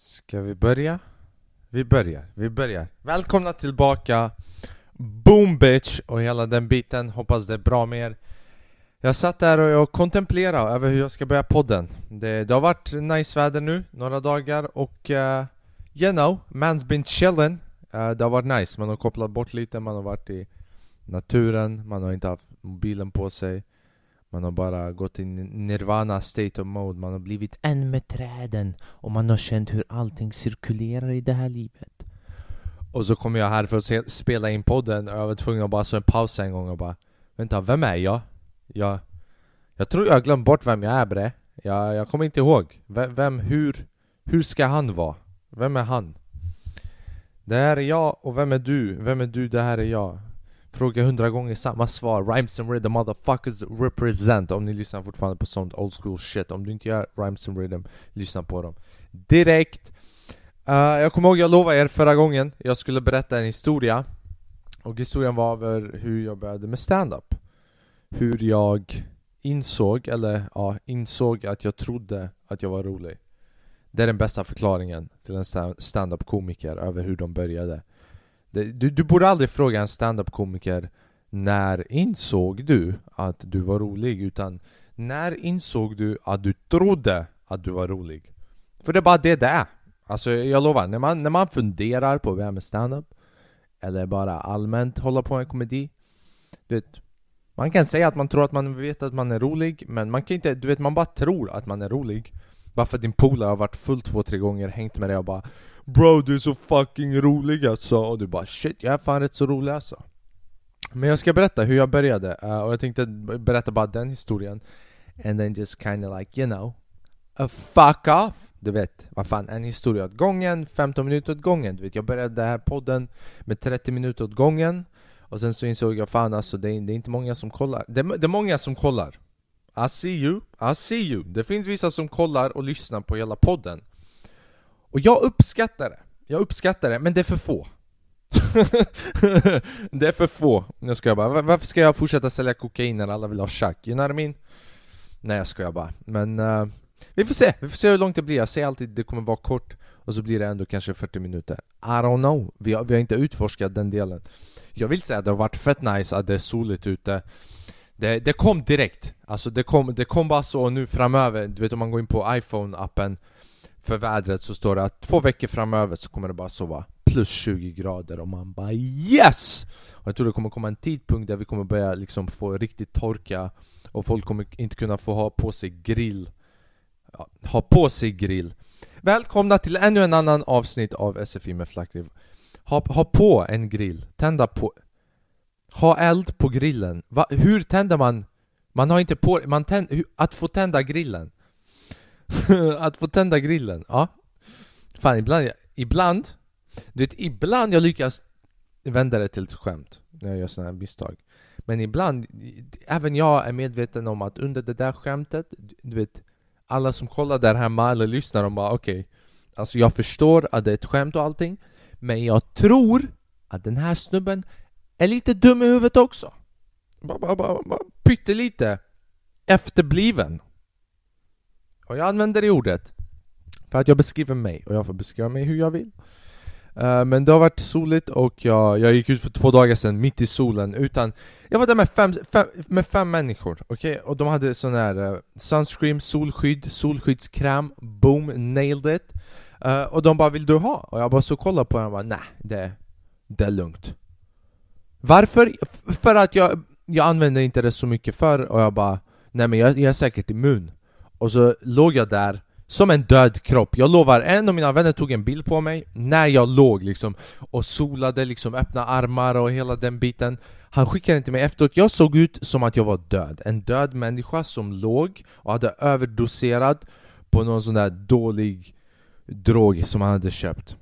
Ska vi börja? Vi börjar, vi börjar. Välkomna tillbaka. Boom bitch och hela den biten, hoppas det är bra med er. Jag satt där och jag kontemplerade över hur jag ska börja podden. Det, det har varit nice väder nu, några dagar och uh, You know, man's been chillin' uh, Det har varit nice, man har kopplat bort lite, man har varit i naturen, man har inte haft mobilen på sig man har bara gått in i nirvana state of mode, man har blivit en med träden och man har känt hur allting cirkulerar i det här livet. Och så kom jag här för att se, spela in podden och jag var tvungen att bara så en paus en gång och bara Vänta, vem är jag? Jag, jag tror jag har glömt bort vem jag är bre. Jag, jag kommer inte ihåg. Vem, vem, hur, hur ska han vara? Vem är han? Det här är jag och vem är du? Vem är du? Det här är jag. Fråga hundra gånger samma svar. Rhymes and rhythm motherfuckers represent. Om ni lyssnar fortfarande på sånt old school shit. Om du inte gör rhymes and rhythm, lyssna på dem. Direkt! Uh, jag kommer ihåg, jag lovade er förra gången, jag skulle berätta en historia. Och historien var över hur jag började med stand-up. Hur jag insåg, eller ja, insåg att jag trodde att jag var rolig. Det är den bästa förklaringen till en stand-up komiker över hur de började. Du, du borde aldrig fråga en stand-up komiker När insåg du att du var rolig? Utan när insåg du att du trodde att du var rolig? För det är bara det det är Alltså jag lovar, när man, när man funderar på vem är stand-up Eller bara allmänt hålla på med komedi Du vet Man kan säga att man tror att man vet att man är rolig Men man kan inte, du vet man bara tror att man är rolig Bara för att din polare har varit full två, tre gånger, hängt med dig och bara Bro du är så fucking rolig alltså. Och du bara shit jag är fan rätt så rolig alltså. Men jag ska berätta hur jag började uh, Och jag tänkte berätta bara den historien. And then just kinda like you know A fuck off! Du vet, vad fan, en historia åt gången, 15 minuter åt gången. Du vet, jag började den här podden med 30 minuter åt gången. Och sen så insåg jag fan alltså, det är, det är inte många som kollar. Det, det är många som kollar. I see you, I see you. Det finns vissa som kollar och lyssnar på hela podden och jag uppskattar det, jag uppskattar det, men det är för få. Det är för få, nu ska jag bara, varför ska jag fortsätta sälja kokain när alla vill ha tjack? You know what I mean? Nej jag skojar bara, men uh, vi får se, vi får se hur långt det blir, jag säger alltid att det kommer vara kort och så blir det ändå kanske 40 minuter. I don't know, vi har, vi har inte utforskat den delen. Jag vill säga att det har varit fett nice att det är soligt ute. Det, det kom direkt, alltså det kom, det kom bara så nu framöver, du vet om man går in på iPhone-appen för vädret så står det att två veckor framöver så kommer det bara sova plus 20 grader och man bara yes! Och jag tror det kommer komma en tidpunkt där vi kommer börja liksom få riktigt torka och folk kommer inte kunna få ha på sig grill ja, Ha på sig grill Välkomna till ännu en annan avsnitt av SFI med Flackriv ha, ha på en grill, tända på Ha eld på grillen Va? Hur tänder man? Man har inte på... Man tänd, att få tända grillen att få tända grillen, ja. Fan ibland, ibland Du vet, ibland jag lyckas vända det till ett skämt När jag gör sådana här misstag. Men ibland, även jag är medveten om att under det där skämtet Du vet Alla som kollar där hemma eller lyssnar, de bara okej okay, Alltså jag förstår att det är ett skämt och allting Men jag tror att den här snubben är lite dum i huvudet också. Bara, bara, bara, bara pyttelite efterbliven och jag använder det ordet för att jag beskriver mig och jag får beskriva mig hur jag vill uh, Men det har varit soligt och jag, jag gick ut för två dagar sedan mitt i solen utan Jag var där med fem, fem med fem människor, okej? Okay? Och de hade sån här uh, sunscreen, solskydd, solskyddskräm, boom, nailed it uh, Och de bara 'Vill du ha?' Och jag bara så kollade på dem och bara 'Nej, det, det är lugnt' Varför? För att jag, jag använder inte det så mycket förr och jag bara 'Nej men jag, jag är säkert immun' Och så låg jag där som en död kropp, jag lovar, en av mina vänner tog en bild på mig när jag låg liksom och solade, liksom öppna armar och hela den biten. Han skickade inte mig efteråt, jag såg ut som att jag var död. En död människa som låg och hade överdoserat på någon sån där dålig drog som han hade köpt.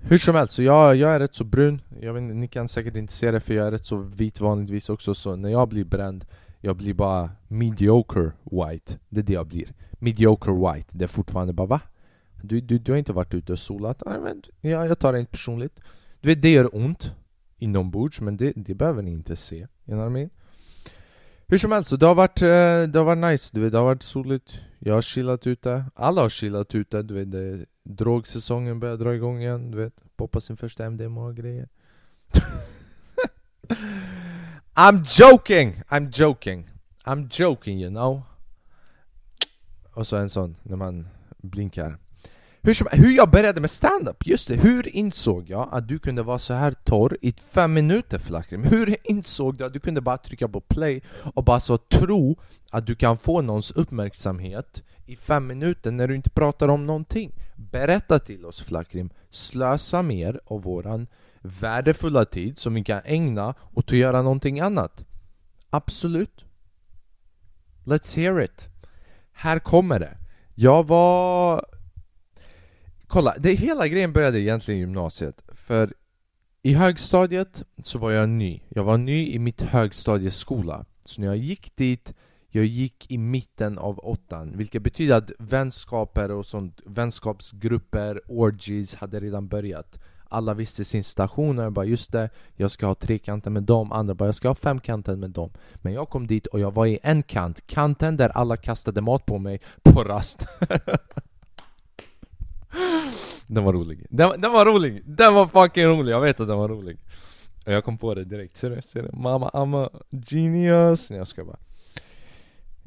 Hur som helst, så jag, jag är rätt så brun. Jag vet, Ni kan säkert inte se det för jag är rätt så vit vanligtvis också så när jag blir bränd jag blir bara mediocre white. Det är det jag blir. Mediocre white. Det är fortfarande bara va? Du, du, du har inte varit ute och solat? Nej, men, ja, jag tar det inte personligt. Du vet, det gör ont inombords men det, det behöver ni inte se. You know what I mean? Hur som helst, det har varit, eh, det har varit nice, du vet, det har varit soligt. Jag har chillat ute, alla har chillat ute, du vet det, Drogsäsongen börjar dra igång igen, du vet Poppa sin första MDMA och grejer I'm joking! I'm joking! I'm joking you know Och så en sån när man blinkar hur, som, hur jag började med stand-up, just det, hur insåg jag att du kunde vara så här torr i fem minuter Flakrim? Hur insåg du att du kunde bara trycka på play och bara så tro att du kan få någons uppmärksamhet i fem minuter när du inte pratar om någonting? Berätta till oss Flakrim, slösa mer av våran värdefulla tid som vi kan ägna åt att göra någonting annat. Absolut. Let's hear it. Här kommer det. Jag var Kolla, det hela grejen började egentligen i gymnasiet För i högstadiet så var jag ny Jag var ny i mitt högstadieskola Så när jag gick dit Jag gick i mitten av åttan Vilket betyder att vänskaper och sånt Vänskapsgrupper, orgies hade redan börjat alla visste sin station och jag bara just det, jag ska ha trekanten med dem, andra bara jag ska ha femkanten med dem. Men jag kom dit och jag var i en kant, kanten där alla kastade mat på mig på rast. Den var rolig. Den, den, var rolig! Den var fucking rolig, jag vet att den var rolig. Och jag kom på det direkt, ser du? Ser du? Mamma, I'm a genius! Nej jag ska bara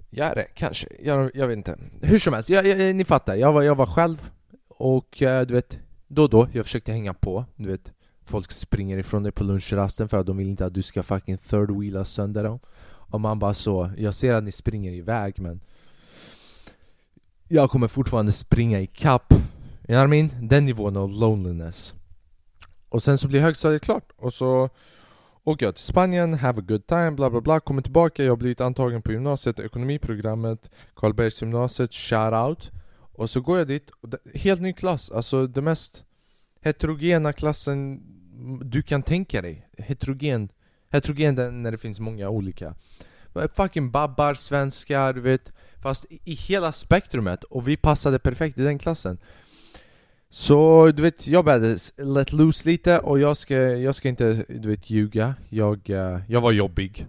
Jag är det, kanske, jag, jag vet inte Hur som helst, jag, jag, ni fattar, jag var, jag var själv Och eh, du vet, då och då, jag försökte hänga på Du vet, folk springer ifrån dig på lunchrasten för att de vill inte att du ska fucking third wheela sönder dem. Och man bara så, jag ser att ni springer iväg men Jag kommer fortfarande springa i kapp. You know what I mean? Den nivån av loneliness. Och sen så blir högstadiet klart och så åker jag till Spanien, have a good time, bla bla bla. Kommer tillbaka, jag har blivit antagen på gymnasiet, ekonomiprogrammet Karlbergsgymnasiet, shoutout och så går jag dit, och det, helt ny klass, alltså den mest heterogena klassen du kan tänka dig. Heterogen, heterogen när det finns många olika. Eh, fucking babbar, svenskar, du vet. Fast i hela spektrumet, och vi passade perfekt i den klassen. Så du vet, jag började let loose lite och jag ska, jag ska inte du vet, ljuga. Jag, eh, jag var jobbig.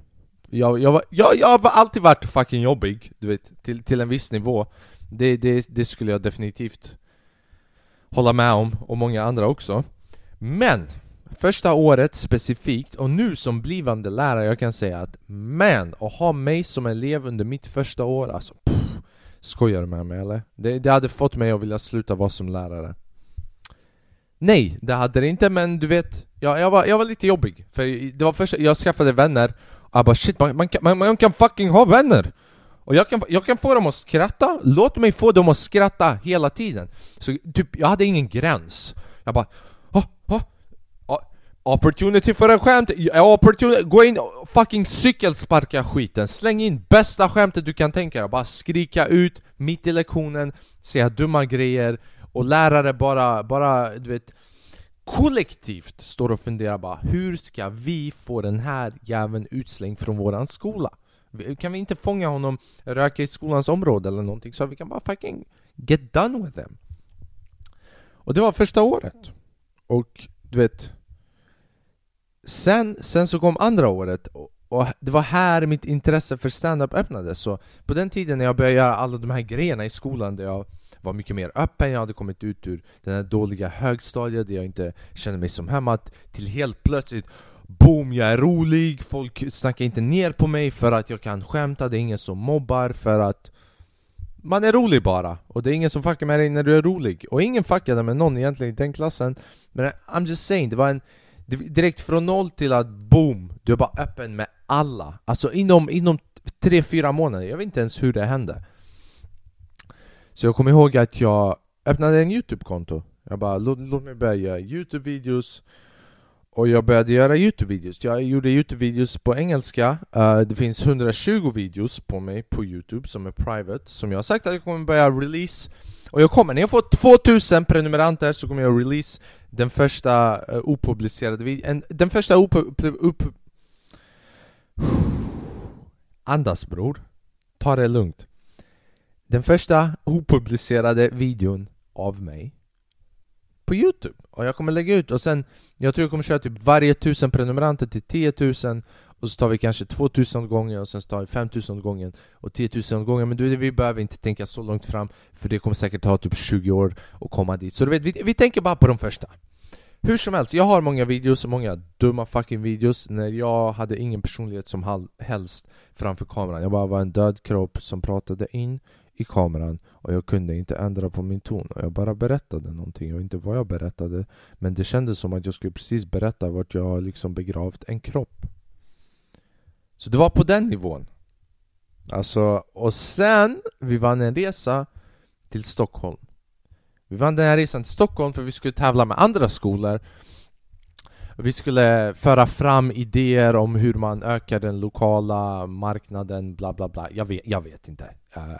Jag, jag, var, jag, jag har alltid varit fucking jobbig, du vet, till, till en viss nivå det, det, det skulle jag definitivt hålla med om, och många andra också Men! Första året specifikt, och nu som blivande lärare, jag kan säga att Men! Att ha mig som elev under mitt första år, alltså pff, Skojar du med mig eller? Det, det hade fått mig att vilja sluta vara som lärare Nej, det hade det inte men du vet jag, jag, var, jag var lite jobbig För det var första, jag skaffade vänner och jag bara shit, man, man, kan, man, man kan fucking ha vänner! Och jag kan, jag kan få dem att skratta, låt mig få dem att skratta hela tiden. Så typ, jag hade ingen gräns. Jag bara oh, oh, oh, Opportunity för en skämt, opportunity, gå in och fucking cykelsparka skiten. Släng in bästa skämtet du kan tänka dig, bara skrika ut mitt i lektionen Säga dumma grejer och lärare bara, bara du vet kollektivt står och funderar bara Hur ska vi få den här jäveln utslängd från våran skola? Kan vi inte fånga honom röka i skolans område eller någonting så vi kan bara fucking get done with them? Och det var första året Och du vet Sen, sen så kom andra året och det var här mitt intresse för stand-up öppnades så på den tiden när jag började göra alla de här grejerna i skolan där jag var mycket mer öppen, jag hade kommit ut ur den här dåliga högstadiet där jag inte kände mig som hemma till helt plötsligt Boom, jag är rolig, folk snackar inte ner på mig för att jag kan skämta, det är ingen som mobbar för att man är rolig bara, och det är ingen som fuckar med dig när du är rolig. Och ingen fuckade med någon egentligen i den klassen. Men I'm just saying, det var en Direkt från noll till att boom, du är bara öppen med alla. Alltså inom, inom 3-4 månader, jag vet inte ens hur det hände. Så jag kommer ihåg att jag öppnade en Youtube-konto. Jag bara låt, låt mig börja göra Youtube-videos. Och jag började göra Youtube-videos. Jag gjorde Youtube-videos på engelska. Uh, Det finns 120 videos på mig på Youtube som är private Som jag har sagt att jag kommer börja release. Och jag kommer, när jag får 2000 prenumeranter så kommer jag release den första uh, opublicerade videon Den första opublicerade... Andas bror. Ta det lugnt. Den första opublicerade videon av mig på Youtube. Och jag kommer lägga ut och sen Jag tror jag kommer köra typ varje tusen prenumeranter till 10 000 och så tar vi kanske 2000 gånger och sen tar vi 5000 gånger och 10 000 gånger. Men du, vi behöver inte tänka så långt fram för det kommer säkert ta typ 20 år att komma dit. Så du vet, vi, vi tänker bara på de första. Hur som helst, jag har många videos, många dumma fucking videos när jag hade ingen personlighet som helst framför kameran. Jag bara var en död kropp som pratade in i kameran och jag kunde inte ändra på min ton och jag bara berättade någonting, jag vet inte vad jag berättade men det kändes som att jag skulle precis berätta vart jag liksom begravt en kropp. Så det var på den nivån. Alltså, och sen, vi vann en resa till Stockholm. Vi vann den här resan till Stockholm för vi skulle tävla med andra skolor. Vi skulle föra fram idéer om hur man ökar den lokala marknaden, bla bla bla. Jag vet, jag vet inte. Uh,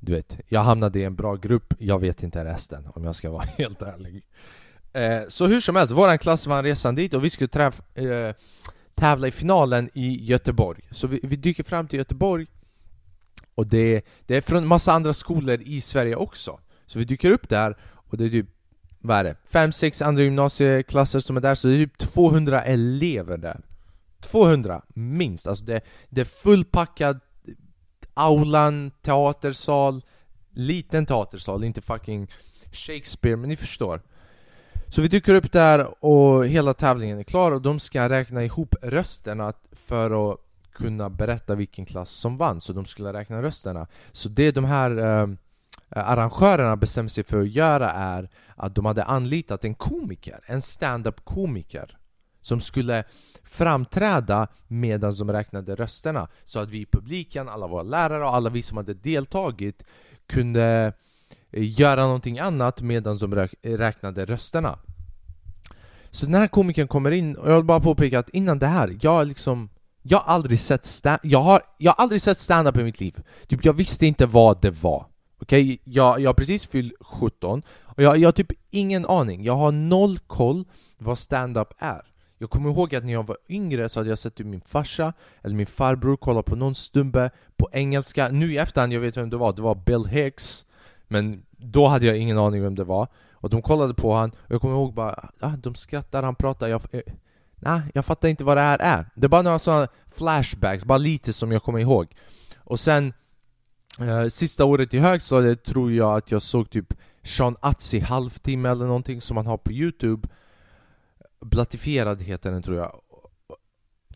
du vet, jag hamnade i en bra grupp, jag vet inte resten om jag ska vara helt ärlig. Eh, Så hur som helst, våran klass vann resan dit och vi skulle träff, eh, tävla i finalen i Göteborg. Så vi, vi dyker fram till Göteborg och det, det är från massa andra skolor i Sverige också. Så vi dyker upp där och det är typ, vad är det? 5-6 andra gymnasieklasser som är där, så det är typ 200 elever där. 200 minst, alltså det, det är fullpackad aulan, teatersal, liten teatersal, inte fucking Shakespeare, men ni förstår. Så vi dyker upp där och hela tävlingen är klar och de ska räkna ihop rösterna för att kunna berätta vilken klass som vann, så de skulle räkna rösterna. Så det de här eh, arrangörerna bestämde sig för att göra är att de hade anlitat en komiker, en stand-up komiker som skulle framträda medan de räknade rösterna så att vi i publiken, alla våra lärare och alla vi som hade deltagit kunde eh, göra någonting annat medan de räknade rösterna. Så den här komikern kommer in, och jag vill bara påpeka att innan det här, jag liksom Jag har aldrig sett stand jag har, jag har aldrig sett stand-up i mitt liv. Typ jag visste inte vad det var. Okej, okay? jag, jag har precis fyllt 17 och jag, jag har typ ingen aning, jag har noll koll vad stand-up är jag kommer ihåg att när jag var yngre så hade jag sett typ min farsa eller min farbror kolla på någon stumbe på engelska. Nu i efterhand, jag vet vem det var, det var Bill Hicks. Men då hade jag ingen aning vem det var. Och de kollade på han. Och jag kommer ihåg bara ah, De skrattar, han pratar. Jag, eh, nah, jag fattar inte vad det här är. Det är bara några sådana flashbacks, bara lite som jag kommer ihåg. Och sen eh, Sista året i högstadiet tror jag att jag såg typ Sean Atzi halvtimme eller någonting som han har på youtube. Blattifierad heter den tror jag.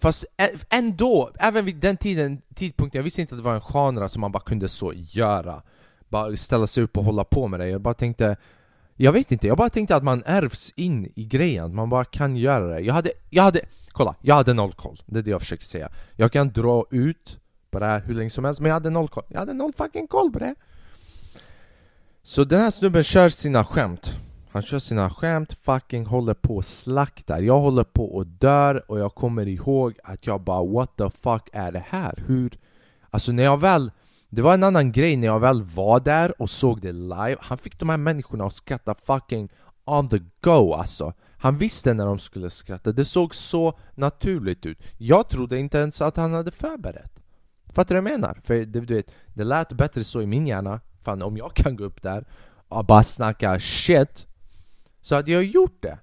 Fast ändå, även vid den tiden, tidpunkten, jag visste inte att det var en genre som man bara kunde så göra. Bara ställa sig upp och hålla på med det, jag bara tänkte Jag vet inte, jag bara tänkte att man ärvs in i grejen, man bara kan göra det. Jag hade, jag hade, kolla, jag hade noll koll, det är det jag försöker säga. Jag kan dra ut på det här hur länge som helst, men jag hade noll koll. Jag hade noll fucking koll på det. Så den här snubben kör sina skämt han kör sina skämt, fucking håller på och slaktar. Jag håller på och dör och jag kommer ihåg att jag bara what the fuck är det här? Hur? Alltså när jag väl Det var en annan grej när jag väl var där och såg det live. Han fick de här människorna att skratta fucking on the go alltså. Han visste när de skulle skratta, det såg så naturligt ut. Jag trodde inte ens att han hade förberett. Fattar du vad jag menar? För du vet, det lät bättre så i min hjärna. Fan om jag kan gå upp där och bara snacka shit så hade jag gjort det.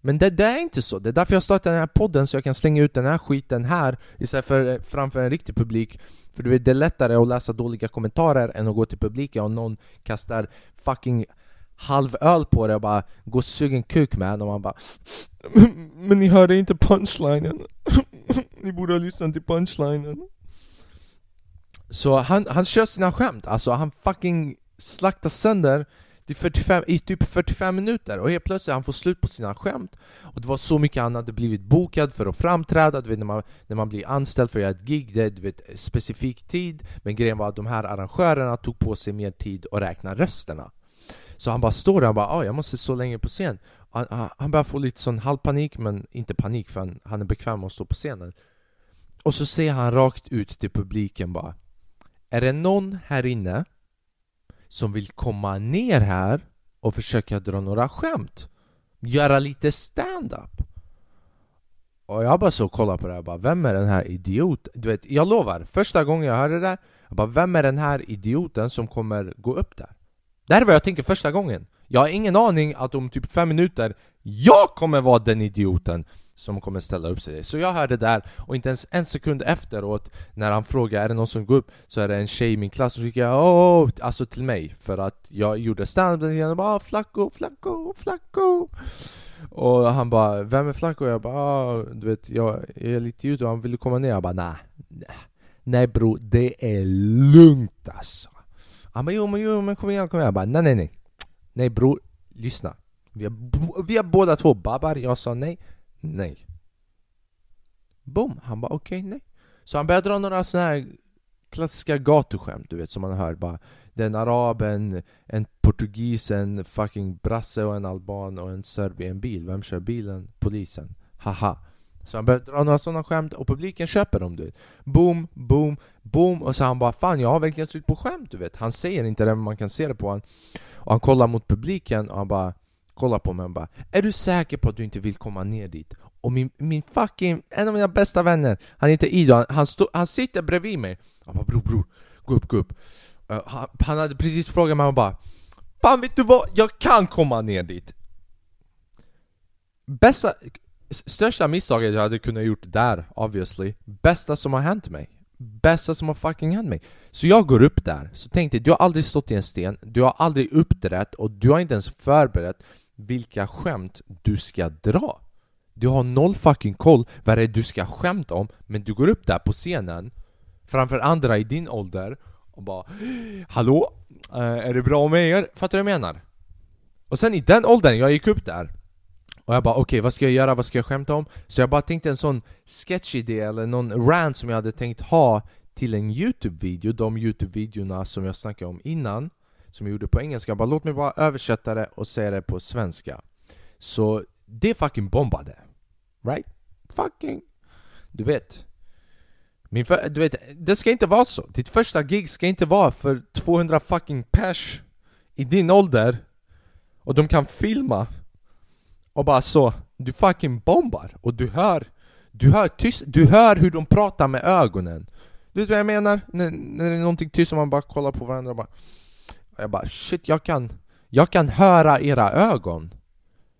Men det, det, är inte så, det är därför jag startade den här podden så jag kan slänga ut den här skiten här istället för eh, framför en riktig publik. För du vet, det är lättare att läsa dåliga kommentarer än att gå till publiken och någon kastar fucking halv öl på dig och bara går sugen kuk med och man bara Men ni hörde inte punchlinen. Ni borde ha lyssnat till punchlinen. Så han, han kör sina skämt, alltså han fucking slaktar sönder i, 45, i typ 45 minuter och helt plötsligt han får slut på sina skämt. Och det var så mycket han hade blivit bokad för att framträda, du vet när man, när man blir anställd för att göra ett gig, det är du vet, specifik tid. Men grejen var att de här arrangörerna tog på sig mer tid och räkna rösterna. Så han bara står där och bara ah, jag måste stå länge på scen. Han, han börjar få lite sån halvpanik, men inte panik för han, han är bekväm med att stå på scenen. Och så säger han rakt ut till publiken bara Är det någon här inne som vill komma ner här och försöka dra några skämt Göra lite stand-up Och jag bara så och kollade på det här, bara, vem är den här idioten? Du vet, jag lovar, första gången jag hörde det där jag bara, Vem är den här idioten som kommer gå upp där? Det här är vad jag tänker första gången Jag har ingen aning att om typ fem minuter Jag kommer vara den idioten som kommer ställa upp sig. Så jag hörde där, och inte ens en sekund efteråt När han frågar är det någon som går upp? Så är det en tjej i min klass och tycker åh, alltså till mig För att jag gjorde stand-up och bara ah, Flacco, Flacco, Flacco! Och han bara, vem är Flacco? Jag bara, ah, du vet, jag är lite ute och han ville komma ner. Jag bara, nej, nej bror, det är lugnt alltså. Han bara, jo men, jo, men kom igen, kom igen. Jag bara, nej nej nej. Nej bror, lyssna. Vi har, vi har båda två babbar, jag sa nej, nej. Boom! Han bara okej, okay, nej. Så han började dra några sådana här klassiska gatuskämt du vet som man hör bara. Den araben, en portugis, en fucking brasse och en alban och en serb i en bil. Vem kör bilen? Polisen. Haha. Så han började dra några sådana skämt och publiken köper dem du vet. Boom, boom, boom. Och så han bara Fan jag har verkligen slut på skämt du vet. Han säger inte det men man kan se det på honom. Och han kollar mot publiken och han bara kollar på mig och bara Är du säker på att du inte vill komma ner dit? Och min, min fucking, en av mina bästa vänner, han heter Ido, han, han, stå, han sitter bredvid mig Han bara bror bror, gå upp, gå upp uh, han, han, hade precis frågat mig och bara Fan vet du vad? Jag kan komma ner dit! Bästa, största misstaget jag hade kunnat gjort där, obviously Bästa som har hänt mig Bästa som har fucking hänt mig Så jag går upp där, så tänkte du har aldrig stått i en sten Du har aldrig uppträtt och du har inte ens förberett vilka skämt du ska dra. Du har noll fucking koll vad det är du ska skämta om, men du går upp där på scenen framför andra i din ålder och bara Hallå? Eh, är det bra med er? Fattar du vad jag menar? Och sen i den åldern, jag gick upp där och jag bara okej, okay, vad ska jag göra? Vad ska jag skämta om? Så jag bara tänkte en sån sketchidé eller någon rant som jag hade tänkt ha till en Youtube-video, de Youtube-videorna som jag snackade om innan som jag gjorde på engelska, bara låt mig bara översätta det och säga det på svenska. Så det fucking bombade. Right? Fucking. Du vet. Min för, du vet, det ska inte vara så. Ditt första gig ska inte vara för 200 fucking pers i din ålder och de kan filma och bara så, du fucking bombar och du hör du hör, tyst, du hör hur de pratar med ögonen. Du vet vad jag menar? När, när det är någonting tyst och man bara kollar på varandra och bara jag bara shit, jag kan, jag kan höra era ögon.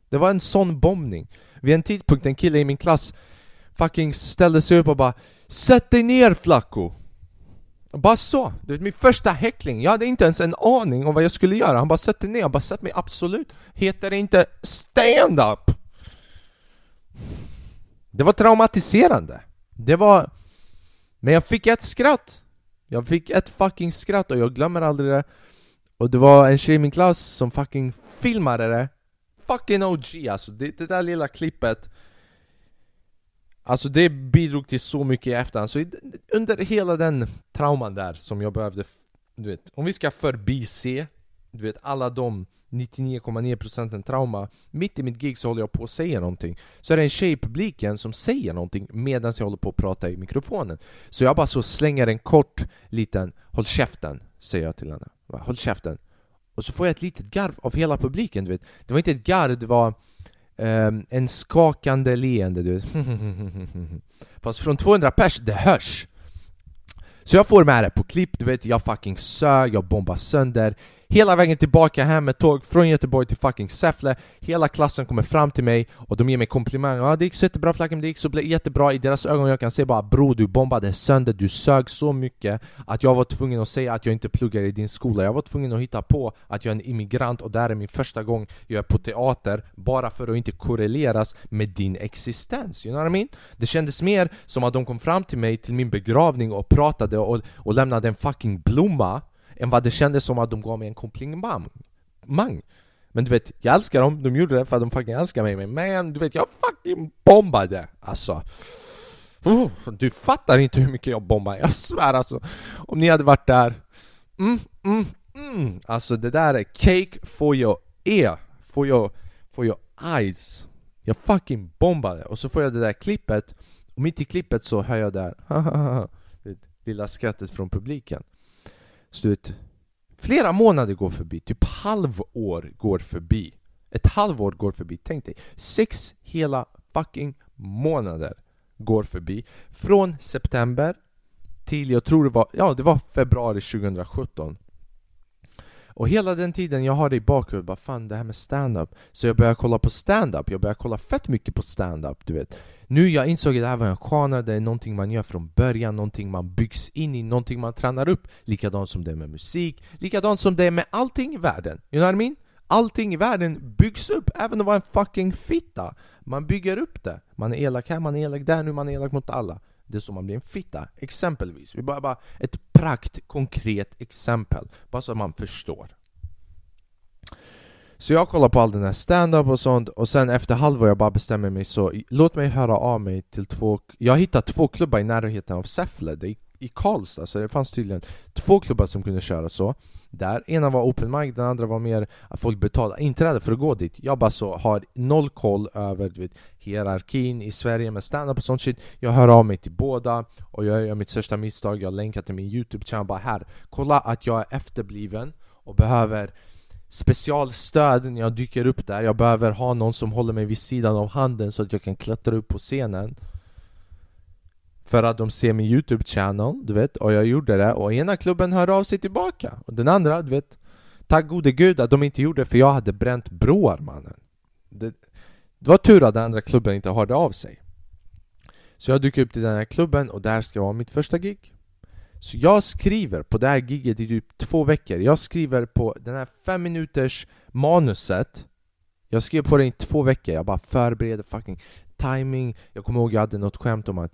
Det var en sån bombning. Vid en tidpunkt, en kille i min klass fucking ställde sig upp och bara Sätt dig ner Flacco! Bara så, du vet min första häckling, jag hade inte ens en aning om vad jag skulle göra Han bara sätt dig ner, jag bara sätt mig absolut Heter det inte stand-up? Det var traumatiserande Det var... Men jag fick ett skratt Jag fick ett fucking skratt och jag glömmer aldrig det och det var en tjej i min klass som fucking filmade det. Fucking OG alltså, det, det där lilla klippet Alltså det bidrog till så mycket i efterhand, så under hela den trauman där som jag behövde Du vet, om vi ska förbise Du vet alla de 99,9% trauma Mitt i mitt gig så håller jag på att säga någonting. Så är det en tjej i publiken som säger någonting medan jag håller på att prata i mikrofonen. Så jag bara så slänger en kort liten Håll käften, säger jag till henne Håll käften. Och så får jag ett litet garv av hela publiken, du vet. Det var inte ett garv, det var um, en skakande leende, du vet. Fast från 200 pers, det hörs! Så jag får med det på klipp, du vet, jag fucking sög, jag bombar sönder Hela vägen tillbaka hem med tåg från Göteborg till fucking Säffle. Hela klassen kommer fram till mig och de ger mig komplimanger. Ja det gick så jättebra Flacken, det gick så jättebra. I deras ögon jag kan se bara Bro du bombade sönder, du sög så mycket Att jag var tvungen att säga att jag inte pluggar i din skola. Jag var tvungen att hitta på att jag är en immigrant och det här är min första gång jag är på teater Bara för att inte korreleras med din existens, you know what I mean? Det kändes mer som att de kom fram till mig till min begravning och pratade och, och lämnade en fucking blomma än vad det kändes som att de gav mig en komplimang. Men du vet, jag älskar dem, de gjorde det för att de fucking älskar mig Men du vet, jag fucking bombade alltså. Oh, Du fattar inte hur mycket jag bombade, jag svär alltså. Om ni hade varit där mm, mm, mm. Alltså det där är cake for your ear For your, for your eyes. Jag fucking bombade. Och så får jag det där klippet Och mitt i klippet så hör jag där det lilla skrattet från publiken. Slut. Flera månader går förbi, typ halvår går förbi. Ett halvår går förbi, tänk dig. Sex hela fucking månader går förbi. Från september till, jag tror det var, ja det var februari 2017. Och hela den tiden jag har det i bakhuvudet, bara fan det här med stand-up. Så jag började kolla på stand-up, jag började kolla fett mycket på stand-up du vet. Nu jag insåg att det här var en genre, det är någonting man gör från början, någonting man byggs in i, någonting man tränar upp. Likadant som det är med musik, likadant som det är med allting i världen, you know what I mean? Allting i världen byggs upp, även om det var en fucking fitta. Man bygger upp det, man är elak här, man är elak där, nu man är elak mot alla det är så man blir en fitta. Exempelvis, vi bara, bara ett prakt konkret exempel, bara så att man förstår. Så jag kollar på all den här stand-up och sånt och sen efter halvår jag bara bestämmer mig så Låt mig höra av mig till två Jag hittar två klubbar i närheten av Säffle, det är i Karlstad, så det fanns tydligen två klubbar som kunde köra så där. Ena var open mic, den andra var mer att folk betalade inträde för att gå dit. Jag bara så har noll koll över du vet, hierarkin i Sverige med stand-up och sånt shit. Jag hör av mig till båda och jag gör mitt största misstag. Jag länkar till min youtube-channel bara här. Kolla att jag är efterbliven och behöver specialstöd när jag dyker upp där. Jag behöver ha någon som håller mig vid sidan av handen så att jag kan klättra upp på scenen. För att de ser min youtube-channel, du vet, och jag gjorde det och ena klubben hörde av sig tillbaka och den andra, du vet Tack gode gud att de inte gjorde det för jag hade bränt broar mannen. Det, det var tur att den andra klubben inte hörde av sig. Så jag dyker upp till den här klubben och där ska vara mitt första gig. Så jag skriver på det här giget i typ två veckor. Jag skriver på den här fem minuters manuset. Jag skrev på det i två veckor, jag bara förbereder fucking timing. Jag kommer ihåg jag hade något skämt om att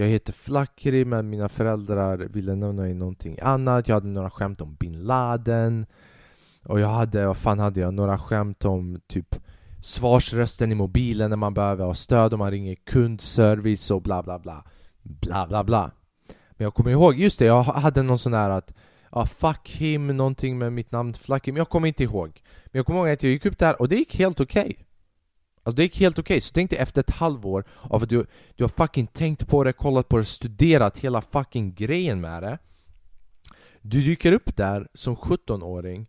jag heter Flakri, men mina föräldrar ville nämna mig någonting annat. Jag hade några skämt om bin Laden. Och jag hade, vad fan hade jag? Några skämt om typ svarsrösten i mobilen när man behöver ha stöd och man ringer kundservice och bla bla bla. Bla bla bla. Men jag kommer ihåg, just det, jag hade någon sån här att Ja, fuck him, någonting med mitt namn Flackri, men jag kommer inte ihåg. Men jag kommer ihåg att jag gick upp där och det gick helt okej. okay. Alltså det gick helt okej, okay. så tänk dig efter ett halvår av att du, du har fucking tänkt på det, kollat på det, studerat hela fucking grejen med det. Du dyker upp där som 17-åring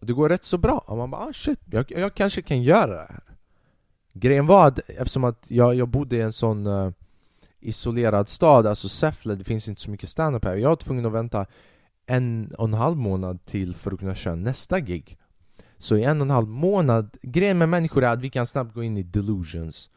och det går rätt så bra. Och man bara ah, shit, jag, jag kanske kan göra det här. Grejen var att eftersom att jag, jag bodde i en sån uh, isolerad stad, alltså Säffle, det finns inte så mycket standup här. Jag var tvungen att vänta en och en halv månad till för att kunna köra nästa gig så i en och en halv månad, grejen med människor är att vi kan snabbt gå in i delusions.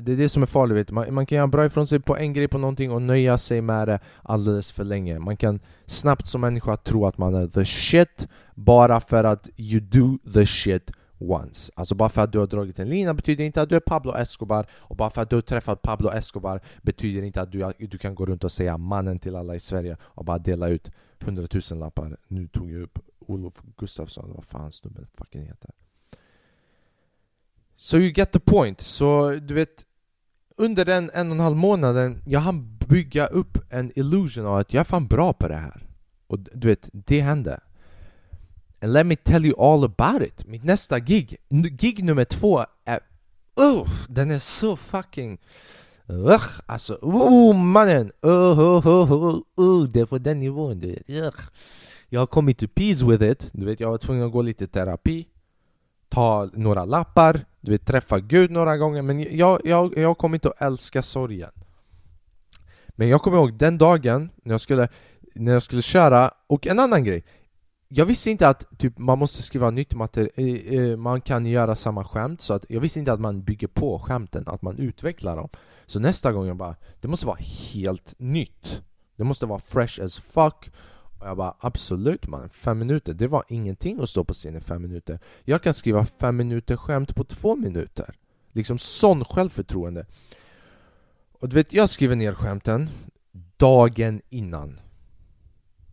Det är det som är farligt, vet man, man kan göra bra ifrån sig på en grej på någonting och nöja sig med det alldeles för länge. Man kan snabbt som människa tro att man är the shit bara för att you do the shit once. Alltså bara för att du har dragit en lina betyder inte att du är Pablo Escobar Och bara för att du har träffat Pablo Escobar betyder inte att du, du kan gå runt och säga mannen till alla i Sverige och bara dela ut hundratusen lappar. Nu tog jag upp Olof Gustafsson, vad fan snubben fucking heter So you get the point, så du vet Under den en och en halv månaden, jag hann bygga upp en illusion av att jag är fan bra på det här Och du vet, det hände And let me tell you all about it Mitt nästa gig, gig nummer två är... Uh, den är så fucking... Uh, alltså, oh mannen! Uh, uh, uh, uh, uh, det är på den nivån du vet. Uh. Jag har kommit to peace with it, du vet jag var tvungen att gå lite terapi. Ta några lappar, du vet träffa Gud några gånger. Men jag, jag, jag har kommit att älska sorgen. Men jag kommer ihåg den dagen när jag skulle, när jag skulle köra, och en annan grej. Jag visste inte att typ, man måste skriva nytt material, eh, eh, man kan göra samma skämt. Så att Jag visste inte att man bygger på skämten, att man utvecklar dem. Så nästa gång jag bara, det måste vara helt nytt. Det måste vara fresh as fuck och jag bara absolut man, fem minuter, det var ingenting att stå på scen i fem minuter. Jag kan skriva fem minuter skämt på två minuter. Liksom sån självförtroende. Och du vet, jag skriver ner skämten dagen innan.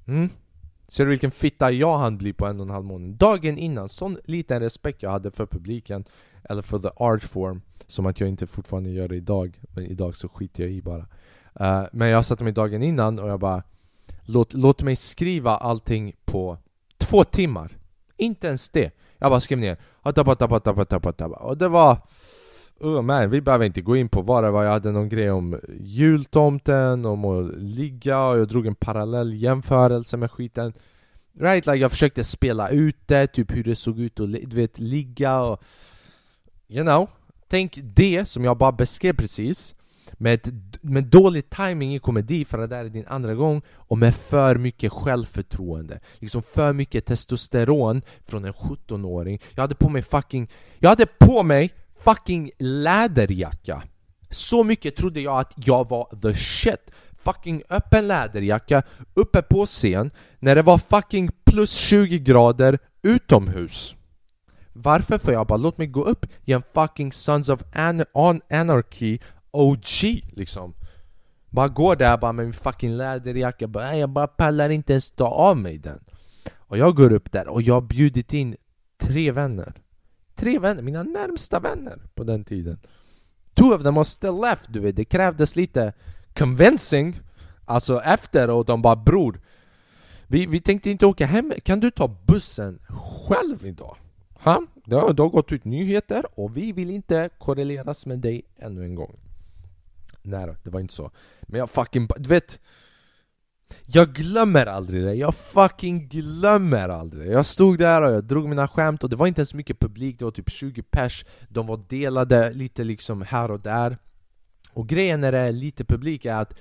Mm? Ser du vilken fitta jag hann bli på en och en halv månad? Dagen innan, sån liten respekt jag hade för publiken Eller för the art form Som att jag inte fortfarande gör det idag Men idag så skiter jag i bara. Uh, Men jag satte mig dagen innan och jag bara Låt, låt mig skriva allting på två timmar. Inte ens det. Jag bara skrev ner. Och det var... Uh, oh man, vi behöver inte gå in på vad det var. Jag hade någon grej om jultomten, om att ligga. Och jag drog en parallell jämförelse med skiten. Right, like jag försökte spela ut det, typ hur det såg ut att du vet, ligga och... You know. Tänk det som jag bara beskrev precis med, ett, med dålig timing i komedi för det där är din andra gång och med för mycket självförtroende. Liksom för mycket testosteron från en 17-åring Jag hade på mig fucking... Jag hade på mig fucking läderjacka. Så mycket trodde jag att jag var the shit. Fucking öppen läderjacka uppe på scen när det var fucking plus 20 grader utomhus. Varför? För jag bara låt mig gå upp i en fucking Sons of An Anarchy OG liksom. Bara går där bara med min fucking läderjacka, bara, jag bara pallar inte ens ta av mig den. Och jag går upp där och jag har bjudit in tre vänner. Tre vänner, mina närmsta vänner på den tiden. Two of them was still left, du vet, det krävdes lite convincing Alltså efter och de bara bror vi, vi tänkte inte åka hem, kan du ta bussen själv idag? Ha? Det har, det har gått ut nyheter och vi vill inte korreleras med dig ännu en gång. Nej då, det var inte så. Men jag fucking, du vet jag glömmer aldrig det, jag fucking glömmer aldrig Jag stod där och jag drog mina skämt och det var inte ens mycket publik, det var typ 20 pers. De var delade lite liksom här och där. Och grejen när det är lite publik är att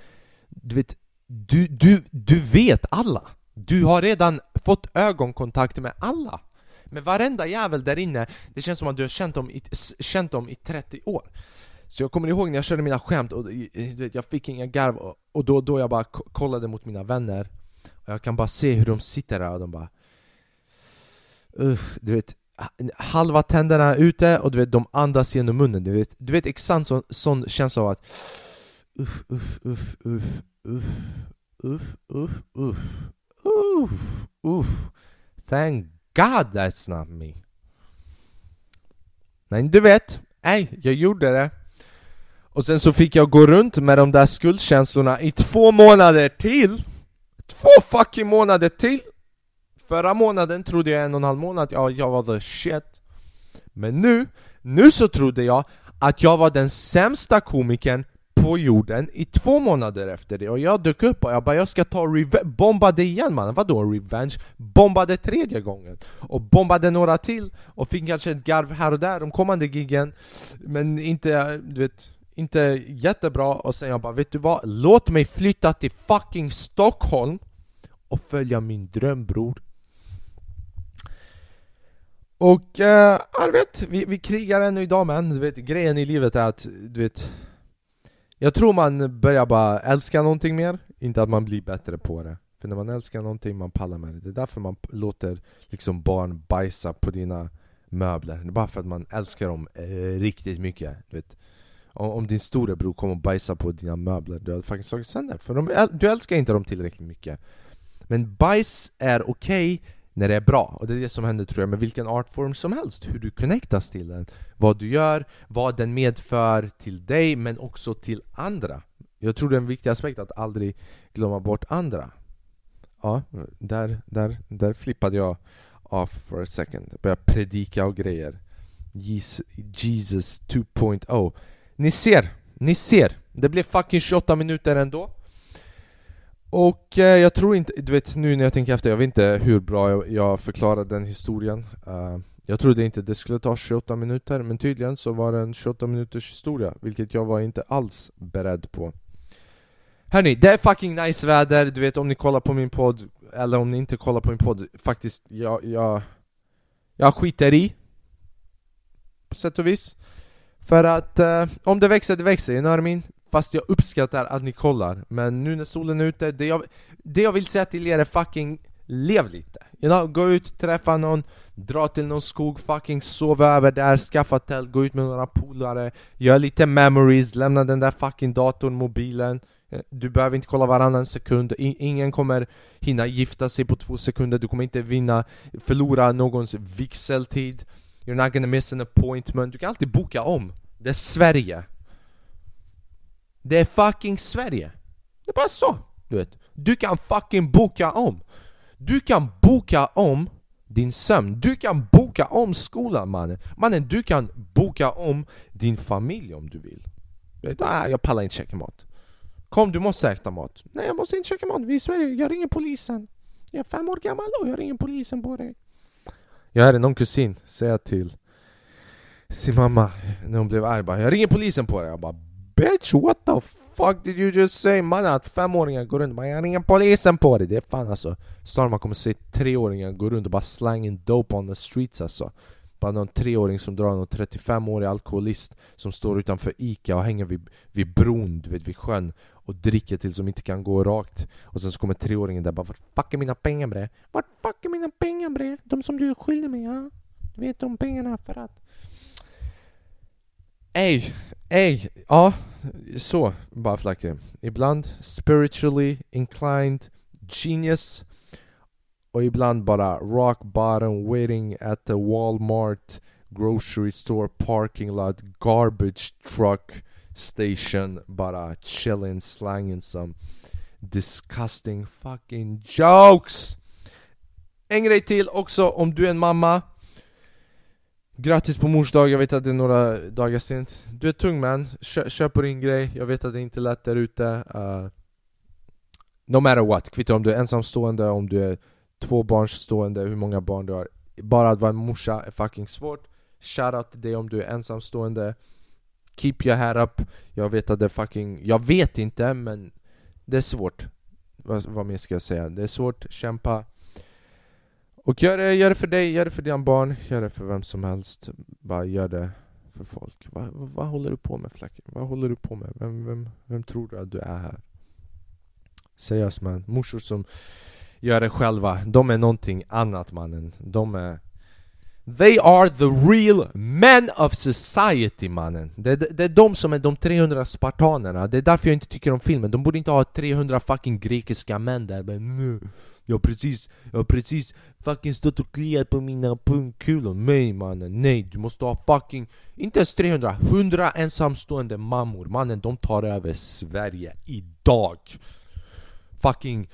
Du vet, du, du, du vet alla! Du har redan fått ögonkontakt med alla. Med varenda jävel där inne, det känns som att du har känt dem i, känt dem i 30 år. Så jag kommer ihåg när jag körde mina skämt och vet, jag fick inga garv och, och då, då jag bara kollade mot mina vänner Och jag kan bara se hur de sitter där och de bara Uh, du vet Halva tänderna är ute och du vet, de andas genom munnen Du vet, du vet exakt sån, sån känsla av att Uff, uff, uff, uff, uff, uff, uff, uff, uff, uff. Thank God that's not me. Men du vet, nej, jag gjorde det. Och sen så fick jag gå runt med de där skuldkänslorna i två månader till. Två fucking månader till! Förra månaden trodde jag en och en halv månad, ja, jag var the shit. Men nu, nu så trodde jag att jag var den sämsta komikern på jorden i två månader efter det. Och jag dök upp och jag bara jag ska ta bomba det igen mannen, vadå revenge? Bombade tredje gången. Och bombade några till. Och fick kanske ett garv här och där de kommande giggen. Men inte, du vet, inte jättebra och sen jag bara vet du vad? Låt mig flytta till fucking Stockholm och följa min dröm bror och eh, jag vet, vi, vi krigar ännu idag men du vet, grejen i livet är att du vet jag tror man börjar bara älska någonting mer, inte att man blir bättre på det För när man älskar någonting, man pallar med det Det är därför man låter liksom barn bajsa på dina möbler Det är bara för att man älskar dem eh, riktigt mycket du vet. Om, din storebror kom och bajsade på dina möbler, du hade faktiskt slagit sönder För de, du älskar inte dem tillräckligt mycket Men bajs är okej okay när det är bra. Och det är det som händer tror jag med vilken artform som helst. Hur du connectas till den. Vad du gör, vad den medför till dig men också till andra. Jag tror det är en viktig aspekt att aldrig glömma bort andra. Ja, där, där, där flippade jag off for a second. Började predika och grejer. Jesus 2.0. Ni ser, ni ser. Det blev fucking 28 minuter ändå. Och eh, jag tror inte, du vet nu när jag tänker efter, jag vet inte hur bra jag, jag förklarade den historien uh, Jag trodde inte det skulle ta 28 minuter, men tydligen så var det en 28 minuters historia Vilket jag var inte alls beredd på Hörni, det är fucking nice väder, du vet om ni kollar på min podd Eller om ni inte kollar på min podd, faktiskt, jag, jag, jag skiter i På sätt och vis för att eh, om det växer, det växer, you know what I mean? Fast jag uppskattar att ni kollar. Men nu när solen är ute, det jag, det jag vill säga till er är fucking Lev lite! You know, gå ut, träffa någon Dra till någon skog, fucking sova över där, skaffa tält, gå ut med några polare Gör lite memories, lämna den där fucking datorn, mobilen. Eh, du behöver inte kolla varannan sekund, ingen kommer hinna gifta sig på två sekunder. Du kommer inte vinna, förlora någons vigseltid. You're not gonna miss an appointment Du kan alltid boka om Det är Sverige det är fucking Sverige. Det är bara så, du vet. Du kan fucking boka om. Du kan boka om din sömn. Du kan boka om skolan mannen. Mannen, du kan boka om din familj om du vill. Ah, jag pallar inte käka mat. Kom, du måste äta mat. Nej, jag måste inte käka mat. Vi är i Sverige. Jag ringer polisen. Jag är fem år gammal och jag ringer polisen på dig. Jag hade någon kusin säga till sin mamma när hon blev arg bara, Jag ringer polisen på dig. Jag bara Bitch what the fuck did you just say? Mannen! att femåringar går runt och bara 'Jag ringer polisen på dig' Det är fan alltså Snart man kommer se treåringar gå runt och bara slanging dope on the streets alltså bara någon treåring som drar någon 35-årig alkoholist som står utanför Ica och hänger vid, vid bron, du vet vid sjön och dricker tills de inte kan gå rakt och sen så kommer treåringen där bara 'Vart fuck är mina pengar bre? Vart fuck är mina pengar bre? De som du är skyldig mig, ja? Du vet de pengarna för att' Ey, ey, ja, så bara flackar Ibland spiritually inclined genius och ibland bara rock bottom waiting at the Walmart grocery store parking lot garbage truck station bara chilling slanging some disgusting fucking jokes! En grej till också om du är en mamma Grattis på mors dag, jag vet att det är några dagar sent. Du är tung man, Kö köp på din grej, jag vet att det inte är lätt där ute. Uh, No matter what, kvittar om du är ensamstående, om du är tvåbarnsstående, hur många barn du har. Bara att vara en morsa är fucking svårt. Shoutout till dig om du är ensamstående. Keep your head up Jag vet att det är fucking... Jag vet inte men Det är svårt Vad, vad mer ska jag säga? Det är svårt, kämpa Och gör det, gör det för dig, gör det för dina barn Gör det för vem som helst Bara gör det för folk Vad, vad, vad håller du på med Flacken? Vad håller du på med? Vem, vem, vem tror du att du är här? Seriöst man, morsor som gör det själva, de är någonting annat mannen De är... They are the real men of society mannen. Det, det, det, är de som är de 300 spartanerna, det är därför jag inte tycker om filmen. De borde inte ha 300 fucking grekiska män där. Men, jag har precis, jag har precis fucking stått och kliat på mina pungkulor. Nej mannen, nej du måste ha fucking Inte ens 300, 100 ensamstående mammor. Mannen de tar över Sverige idag. Fucking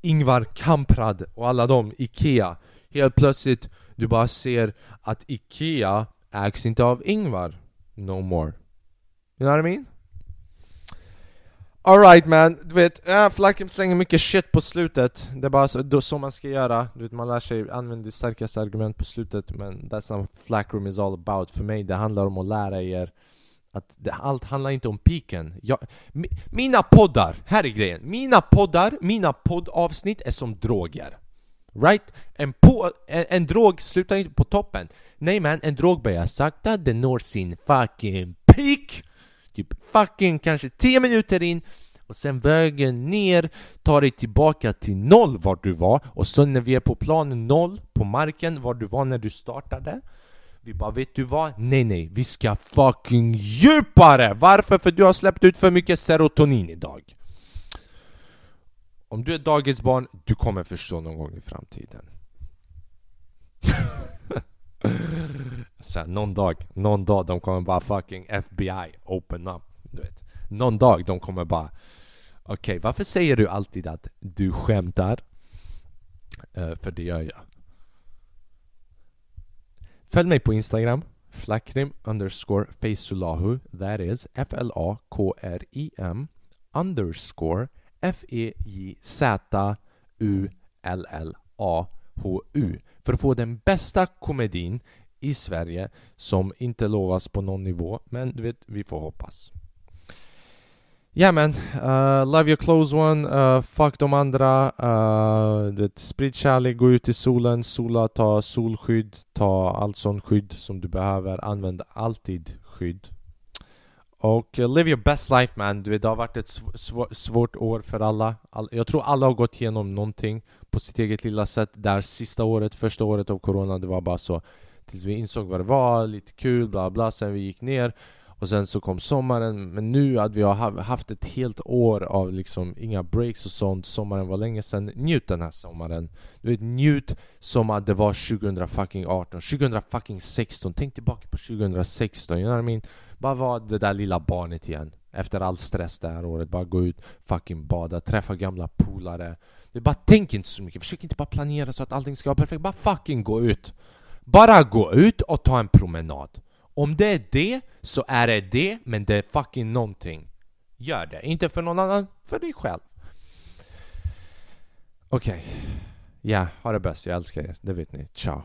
Ingvar Kamprad och alla de, Ikea. Helt plötsligt, du bara ser att Ikea ägs inte av Ingvar No more You know what I mean? Alright man, du vet, äh, Flacken slänger mycket shit på slutet Det är bara så, så man ska göra, du vet man lär sig använda det starkaste argument på slutet Men that's not Flackroom is all about För mig det handlar om att lära er att det, allt handlar inte om piken. Jag, mi, mina poddar, här är grejen. Mina poddar, mina poddavsnitt är som droger. Right? En, på, en, en drog slutar inte på toppen. Nej man, en drog börjar sakta, den når sin fucking peak. Typ fucking kanske 10 minuter in och sen vägen ner tar dig tillbaka till noll var du var och sen när vi är på plan noll på marken var du var när du startade vi bara vet du vad? Nej nej, vi ska fucking djupare! Varför? För du har släppt ut för mycket serotonin idag om du är dagisbarn, du kommer förstå någon gång i framtiden Så någon dag, någon dag de kommer bara fucking FBI open up du vet. Någon dag de kommer bara Okej, okay, varför säger du alltid att du skämtar? Uh, för det gör jag Följ mig på Instagram Flakrim underscore Feysulahu That is F-L-A-K-R-I-M underscore F-E-J-Z-U-L-L-A-H-U För att få den bästa komedin i Sverige som inte lovas på någon nivå Men du vet, vi får hoppas Yeah man, uh, love your close one, uh, fuck de andra, uh, sprid kärlek, gå ut i solen, sola, ta solskydd, ta allt sånt skydd som du behöver, använd alltid skydd. Och uh, live your best life man, du vet, det har varit ett sv svårt år för alla. All jag tror alla har gått igenom någonting på sitt eget lilla sätt. Där sista året, första året av corona, det var bara så tills vi insåg vad det var, lite kul, bla bla, sen vi gick ner och sen så kom sommaren, men nu att vi har haft ett helt år av liksom inga breaks och sånt Sommaren var länge sedan, njut den här sommaren Du vet, njut som att det var 2018, 2016 Tänk tillbaka på 2016, you know what I mean? Bara vara det där lilla barnet igen Efter all stress det här året, bara gå ut, fucking bada, träffa gamla polare du Bara tänk inte så mycket, försök inte bara planera så att allting ska vara perfekt Bara fucking gå ut Bara gå ut och ta en promenad om det är det, så är det det, men det är fucking någonting. Gör det. Inte för någon annan, för dig själv. Okej. Okay. Ja, ha det bäst. Jag älskar er. Det vet ni. Ciao.